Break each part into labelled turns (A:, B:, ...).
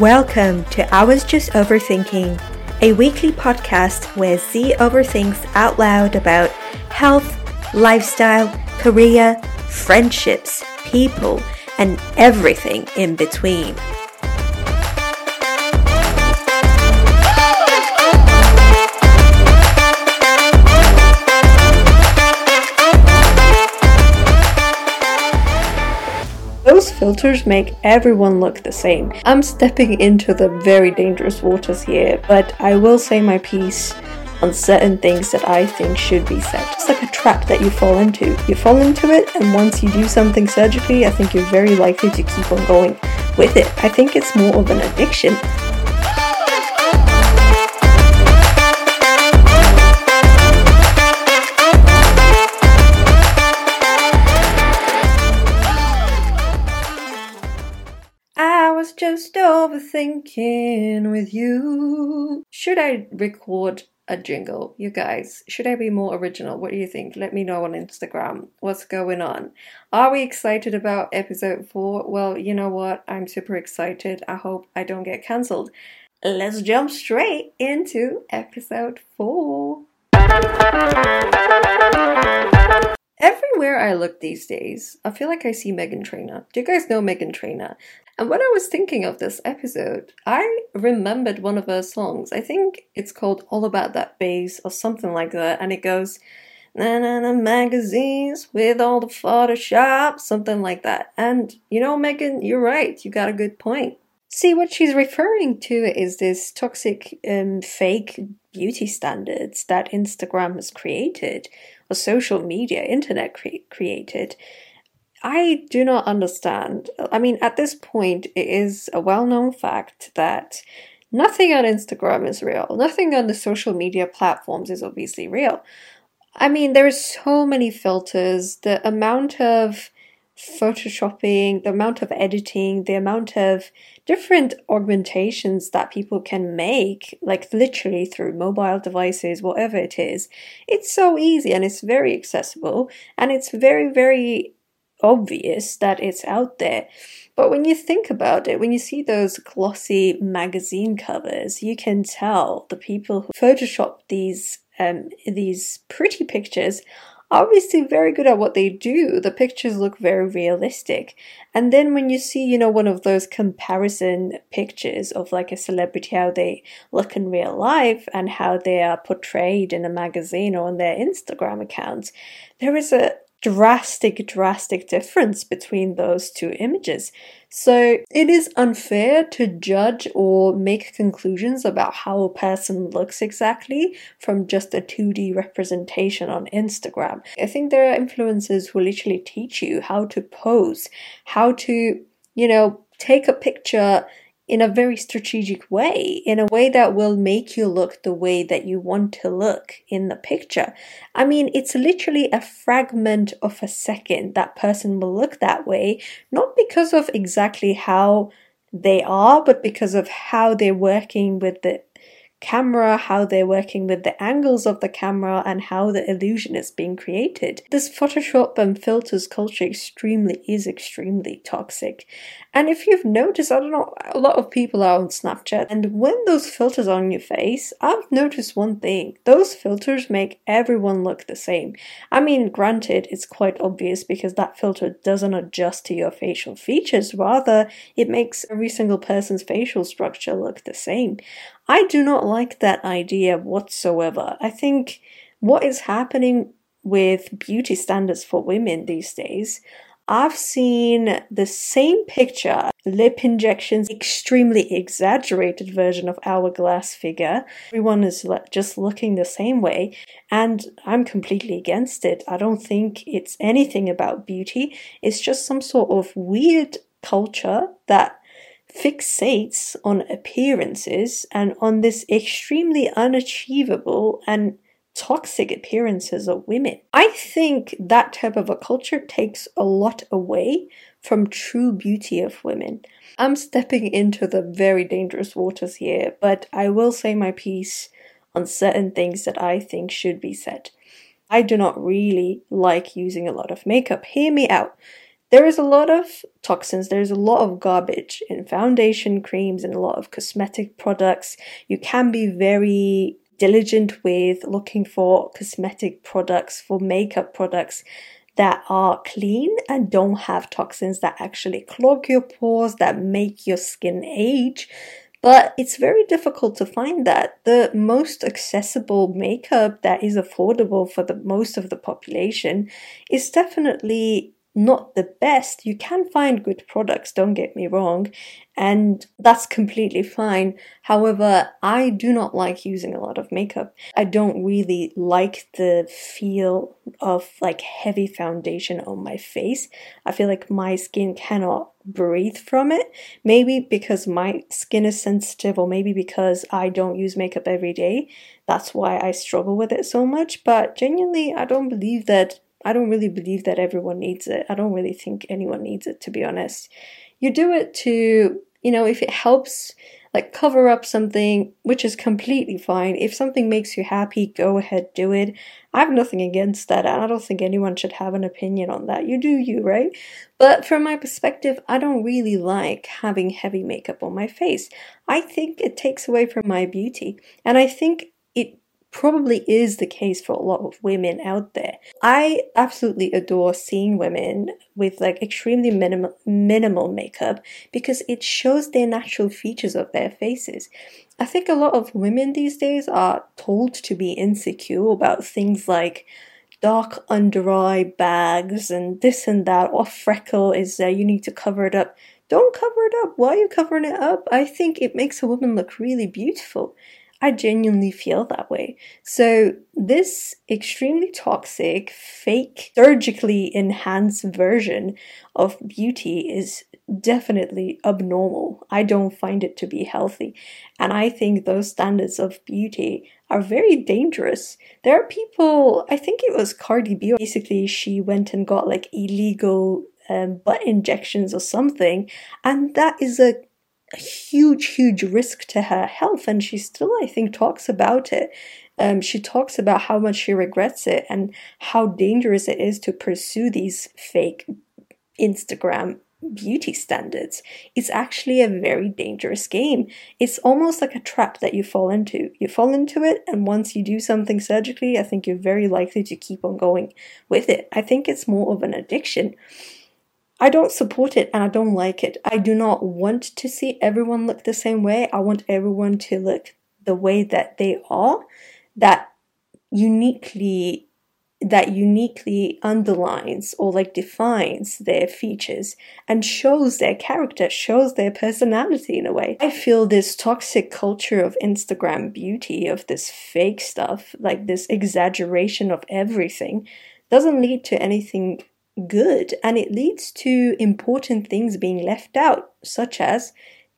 A: Welcome to I Was Just Overthinking, a weekly podcast where Z overthinks out loud about health, lifestyle, career, friendships, people, and everything in between. Filters make everyone look the same. I'm stepping into the very dangerous waters here, but I will say my piece on certain things that I think should be said. It's like a trap that you fall into. You fall into it, and once you do something surgically, I think you're very likely to keep on going with it. I think it's more of an addiction. Overthinking with you. Should I record a jingle, you guys? Should I be more original? What do you think? Let me know on Instagram. What's going on? Are we excited about episode 4? Well, you know what? I'm super excited. I hope I don't get cancelled. Let's jump straight into episode 4. Everywhere I look these days, I feel like I see Meghan Trainor. Do you guys know Meghan Trainor? And when I was thinking of this episode, I remembered one of her songs. I think it's called All About That Bass or something like that. And it goes, na na na magazines with all the Photoshop, something like that. And you know, Megan, you're right. You got a good point. See, what she's referring to is this toxic, um, fake beauty standards that Instagram has created, or social media, internet cre- created. I do not understand. I mean, at this point, it is a well known fact that nothing on Instagram is real. Nothing on the social media platforms is obviously real. I mean, there are so many filters. The amount of photoshopping, the amount of editing, the amount of different augmentations that people can make, like literally through mobile devices, whatever it is, it's so easy and it's very accessible and it's very, very obvious that it's out there. But when you think about it, when you see those glossy magazine covers, you can tell the people who Photoshop these um, these pretty pictures are obviously very good at what they do. The pictures look very realistic. And then when you see, you know, one of those comparison pictures of like a celebrity, how they look in real life and how they are portrayed in a magazine or on their Instagram accounts, there is a drastic, drastic difference between those two images. So it is unfair to judge or make conclusions about how a person looks exactly from just a 2D representation on Instagram. I think there are influencers who literally teach you how to pose, how to, you know, take a picture in a very strategic way, in a way that will make you look the way that you want to look in the picture. I mean, it's literally a fragment of a second that person will look that way, not because of exactly how they are, but because of how they're working with the camera, how they're working with the angles of the camera, and how the illusion is being created. This Photoshop and filters culture extremely is extremely toxic. And if you've noticed, I don't know, a lot of people are on Snapchat, and when those filters are on your face, I've noticed one thing those filters make everyone look the same. I mean, granted, it's quite obvious because that filter doesn't adjust to your facial features, rather, it makes every single person's facial structure look the same. I do not like that idea whatsoever. I think what is happening with beauty standards for women these days, I've seen the same picture, lip injections, extremely exaggerated version of hourglass figure. Everyone is just looking the same way, and I'm completely against it. I don't think it's anything about beauty. It's just some sort of weird culture that fixates on appearances and on this extremely unachievable and toxic appearances of women. I think that type of a culture takes a lot away from true beauty of women. I'm stepping into the very dangerous waters here, but I will say my piece on certain things that I think should be said. I do not really like using a lot of makeup. Hear me out. There is a lot of toxins, there's a lot of garbage in foundation creams and a lot of cosmetic products. You can be very diligent with looking for cosmetic products, for makeup products that are clean and don't have toxins that actually clog your pores, that make your skin age. But it's very difficult to find that. The most accessible makeup that is affordable for the most of the population is definitely not the best. You can find good products, don't get me wrong, and that's completely fine. However, I do not like using a lot of makeup. I don't really like the feel of like heavy foundation on my face. I feel like my skin cannot breathe from it. Maybe because my skin is sensitive, or maybe because I don't use makeup every day. That's why I struggle with it so much. But genuinely, I don't believe that I don't really believe that everyone needs it. I don't really think anyone needs it, to be honest. You do it to, you know, if it helps, like cover up something, which is completely fine. If something makes you happy, go ahead, do it. I have nothing against that, and I don't think anyone should have an opinion on that. You do you, right? But from my perspective, I don't really like having heavy makeup on my face. I think it takes away from my beauty, and I think probably is the case for a lot of women out there. I absolutely adore seeing women with like extremely minimal minimal makeup because it shows their natural features of their faces. I think a lot of women these days are told to be insecure about things like dark under eye bags and this and that or freckle is there you need to cover it up don't cover it up why are you covering it up i think it makes a woman look really beautiful I genuinely feel that way. So, this extremely toxic, fake, surgically enhanced version of beauty is definitely abnormal. I don't find it to be healthy. And I think those standards of beauty are very dangerous. There are people, I think it was Cardi B, basically, she went and got like illegal um, butt injections or something. And that is a a huge, huge risk to her health, and she still, I think, talks about it. Um, she talks about how much she regrets it and how dangerous it is to pursue these fake Instagram beauty standards. It's actually a very dangerous game. It's almost like a trap that you fall into. You fall into it, and once you do something surgically, I think you're very likely to keep on going with it. I think it's more of an addiction. I don't support it and I don't like it. I do not want to see everyone look the same way. I want everyone to look the way that they are, that uniquely that uniquely underlines or like defines their features and shows their character, shows their personality in a way. I feel this toxic culture of Instagram beauty, of this fake stuff, like this exaggeration of everything, doesn't lead to anything good and it leads to important things being left out, such as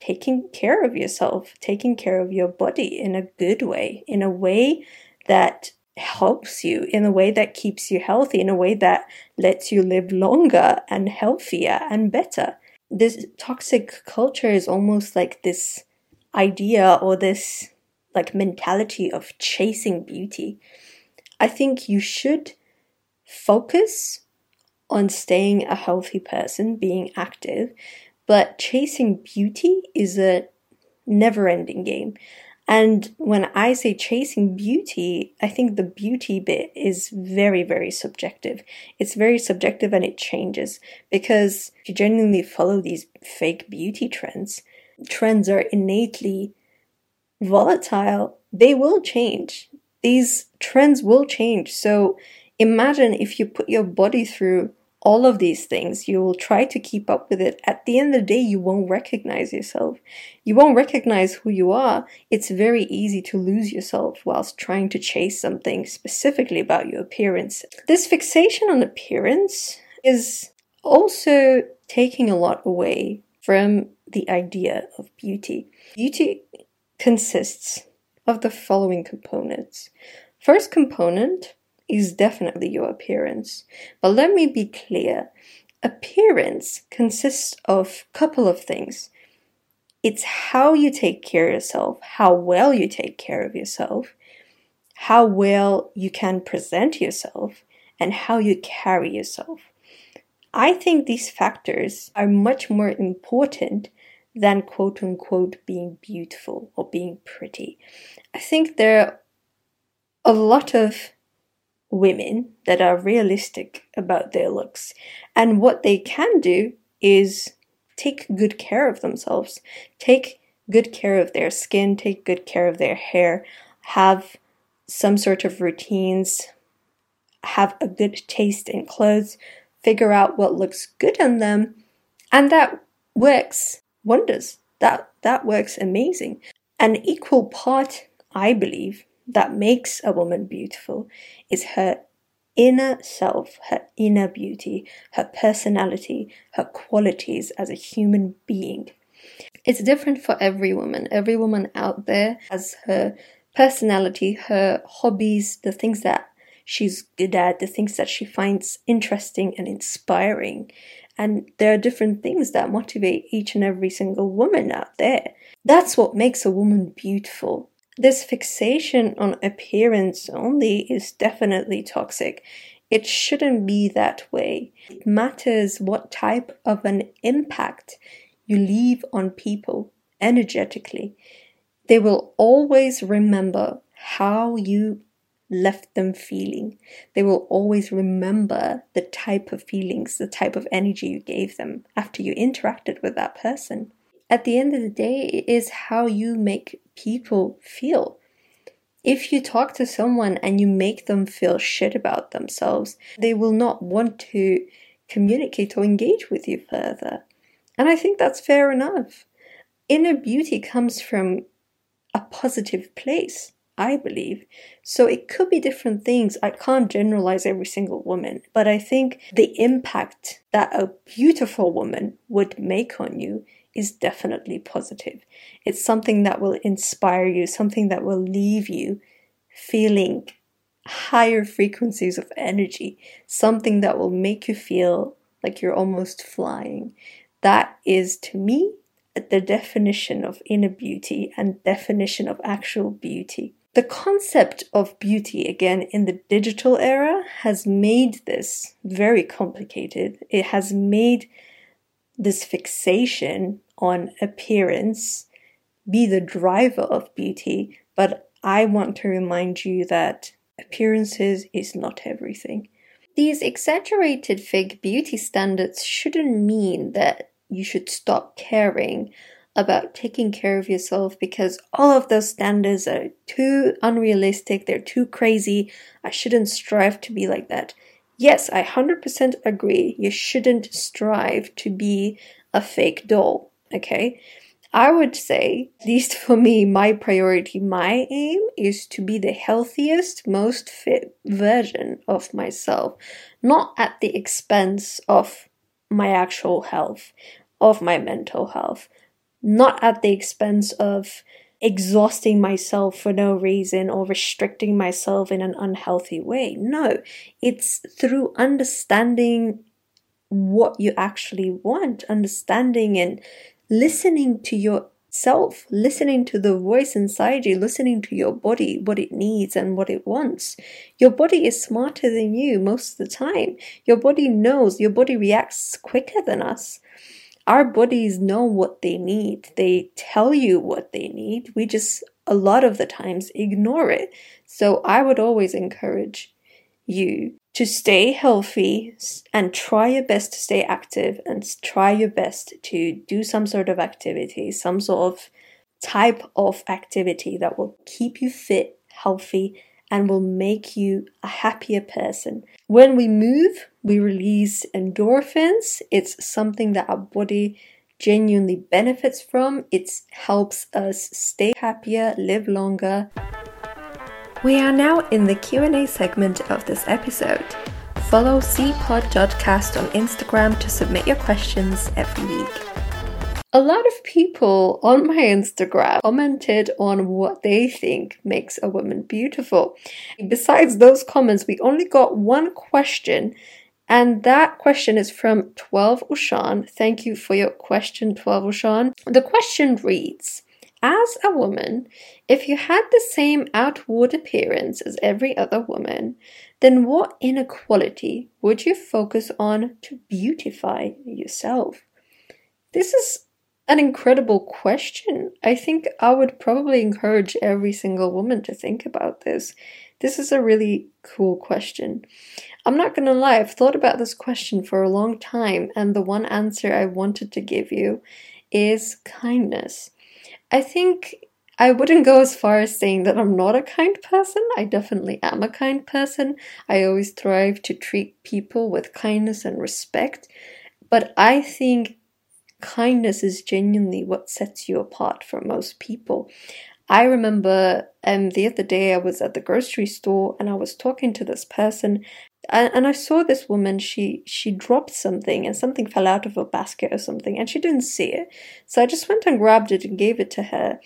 A: taking care of yourself, taking care of your body in a good way, in a way that helps you, in a way that keeps you healthy, in a way that lets you live longer and healthier and better. This toxic culture is almost like this idea or this like mentality of chasing beauty. I think you should focus on staying a healthy person, being active, but chasing beauty is a never ending game. And when I say chasing beauty, I think the beauty bit is very, very subjective. It's very subjective and it changes because if you genuinely follow these fake beauty trends, trends are innately volatile. They will change. These trends will change. So imagine if you put your body through all of these things, you will try to keep up with it. At the end of the day, you won't recognize yourself. You won't recognize who you are. It's very easy to lose yourself whilst trying to chase something specifically about your appearance. This fixation on appearance is also taking a lot away from the idea of beauty. Beauty consists of the following components. First component is definitely your appearance. But let me be clear appearance consists of a couple of things. It's how you take care of yourself, how well you take care of yourself, how well you can present yourself, and how you carry yourself. I think these factors are much more important than quote unquote being beautiful or being pretty. I think there are a lot of women that are realistic about their looks, and what they can do is take good care of themselves, take good care of their skin, take good care of their hair, have some sort of routines, have a good taste in clothes, figure out what looks good on them, and that works wonders. That that works amazing. An equal part, I believe, that makes a woman beautiful is her inner self, her inner beauty, her personality, her qualities as a human being. It's different for every woman. Every woman out there has her personality, her hobbies, the things that she's good at, the things that she finds interesting and inspiring. And there are different things that motivate each and every single woman out there. That's what makes a woman beautiful. This fixation on appearance only is definitely toxic. It shouldn't be that way. It matters what type of an impact you leave on people energetically. They will always remember how you left them feeling. They will always remember the type of feelings, the type of energy you gave them after you interacted with that person. At the end of the day, it is how you make people feel. If you talk to someone and you make them feel shit about themselves, they will not want to communicate or engage with you further. And I think that's fair enough. Inner beauty comes from a positive place. I believe. So it could be different things. I can't generalize every single woman, but I think the impact that a beautiful woman would make on you is definitely positive. It's something that will inspire you, something that will leave you feeling higher frequencies of energy, something that will make you feel like you're almost flying. That is to me the definition of inner beauty and definition of actual beauty. The concept of beauty, again, in the digital era has made this very complicated. It has made this fixation on appearance be the driver of beauty, but I want to remind you that appearances is not everything. These exaggerated fake beauty standards shouldn't mean that you should stop caring about taking care of yourself because all of those standards are too unrealistic, they're too crazy. I shouldn't strive to be like that. Yes, I 100% agree. You shouldn't strive to be a fake doll, okay? I would say, at least for me, my priority, my aim is to be the healthiest, most fit version of myself, not at the expense of my actual health, of my mental health not at the expense of exhausting myself for no reason or restricting myself in an unhealthy way. No, it's through understanding what you actually want, understanding and listening to yourself, listening to the voice inside you, listening to your body, what it needs and what it wants. Your body is smarter than you most of the time. Your body knows, your body reacts quicker than us our bodies know what they need. They tell you what they need. We just, a lot of the times, ignore it. So I would always encourage you to stay healthy and try your best to stay active and try your best to do some sort of activity, some sort of type of activity that will keep you fit, healthy, and will make you a happier person. When we move, we release endorphins. It's something that our body genuinely benefits from. It helps us stay happier, live longer. We are now in the Q&A segment of this episode. Follow zpod.cast on Instagram to submit your questions every week. A lot of people on my Instagram commented on what they think makes a woman beautiful. Besides those comments, we only got one question, and that question is from 12 Ushan. Thank you for your question, 12 Ushan. The question reads as a woman, if you had the same outward appearance as every other woman, then what inequality would you focus on to beautify yourself? This is an incredible question. I think I would probably encourage every single woman to think about this. This is a really cool question. I'm not gonna lie, I've thought about this question for a long time, and the one answer I wanted to give you is kindness. I think I wouldn't go as far as saying that I'm not a kind person. I definitely am a kind person. I always strive to treat people with kindness and respect. But I think kindness is genuinely what sets you apart from most people. I remember um, the other day I was at the grocery store and I was talking to this person and I saw this woman she she dropped something and something fell out of her basket or something and she didn't see it. So I just went and grabbed it and gave it to her.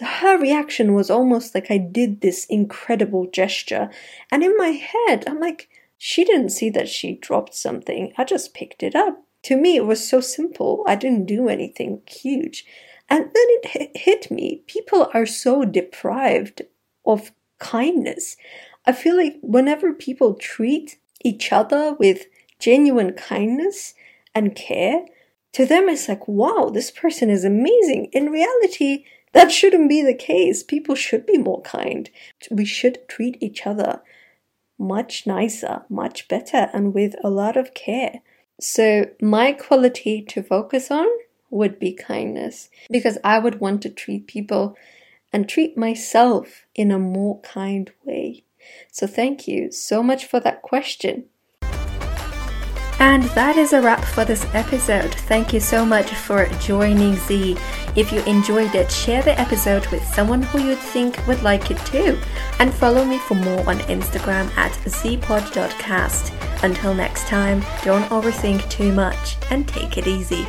A: Her reaction was almost like I did this incredible gesture. And in my head, I'm like, she didn't see that she dropped something. I just picked it up. To me, it was so simple. I didn't do anything huge. And then it hit me. People are so deprived of kindness. I feel like whenever people treat each other with genuine kindness and care, to them it's like, wow, this person is amazing. In reality, that shouldn't be the case. People should be more kind. We should treat each other much nicer, much better, and with a lot of care. So, my quality to focus on would be kindness because I would want to treat people and treat myself in a more kind way. So, thank you so much for that question. And that is a wrap for this episode. Thank you so much for joining Z. If you enjoyed it, share the episode with someone who you think would like it too. And follow me for more on Instagram at zpod.cast. Until next time, don't overthink too much and take it easy.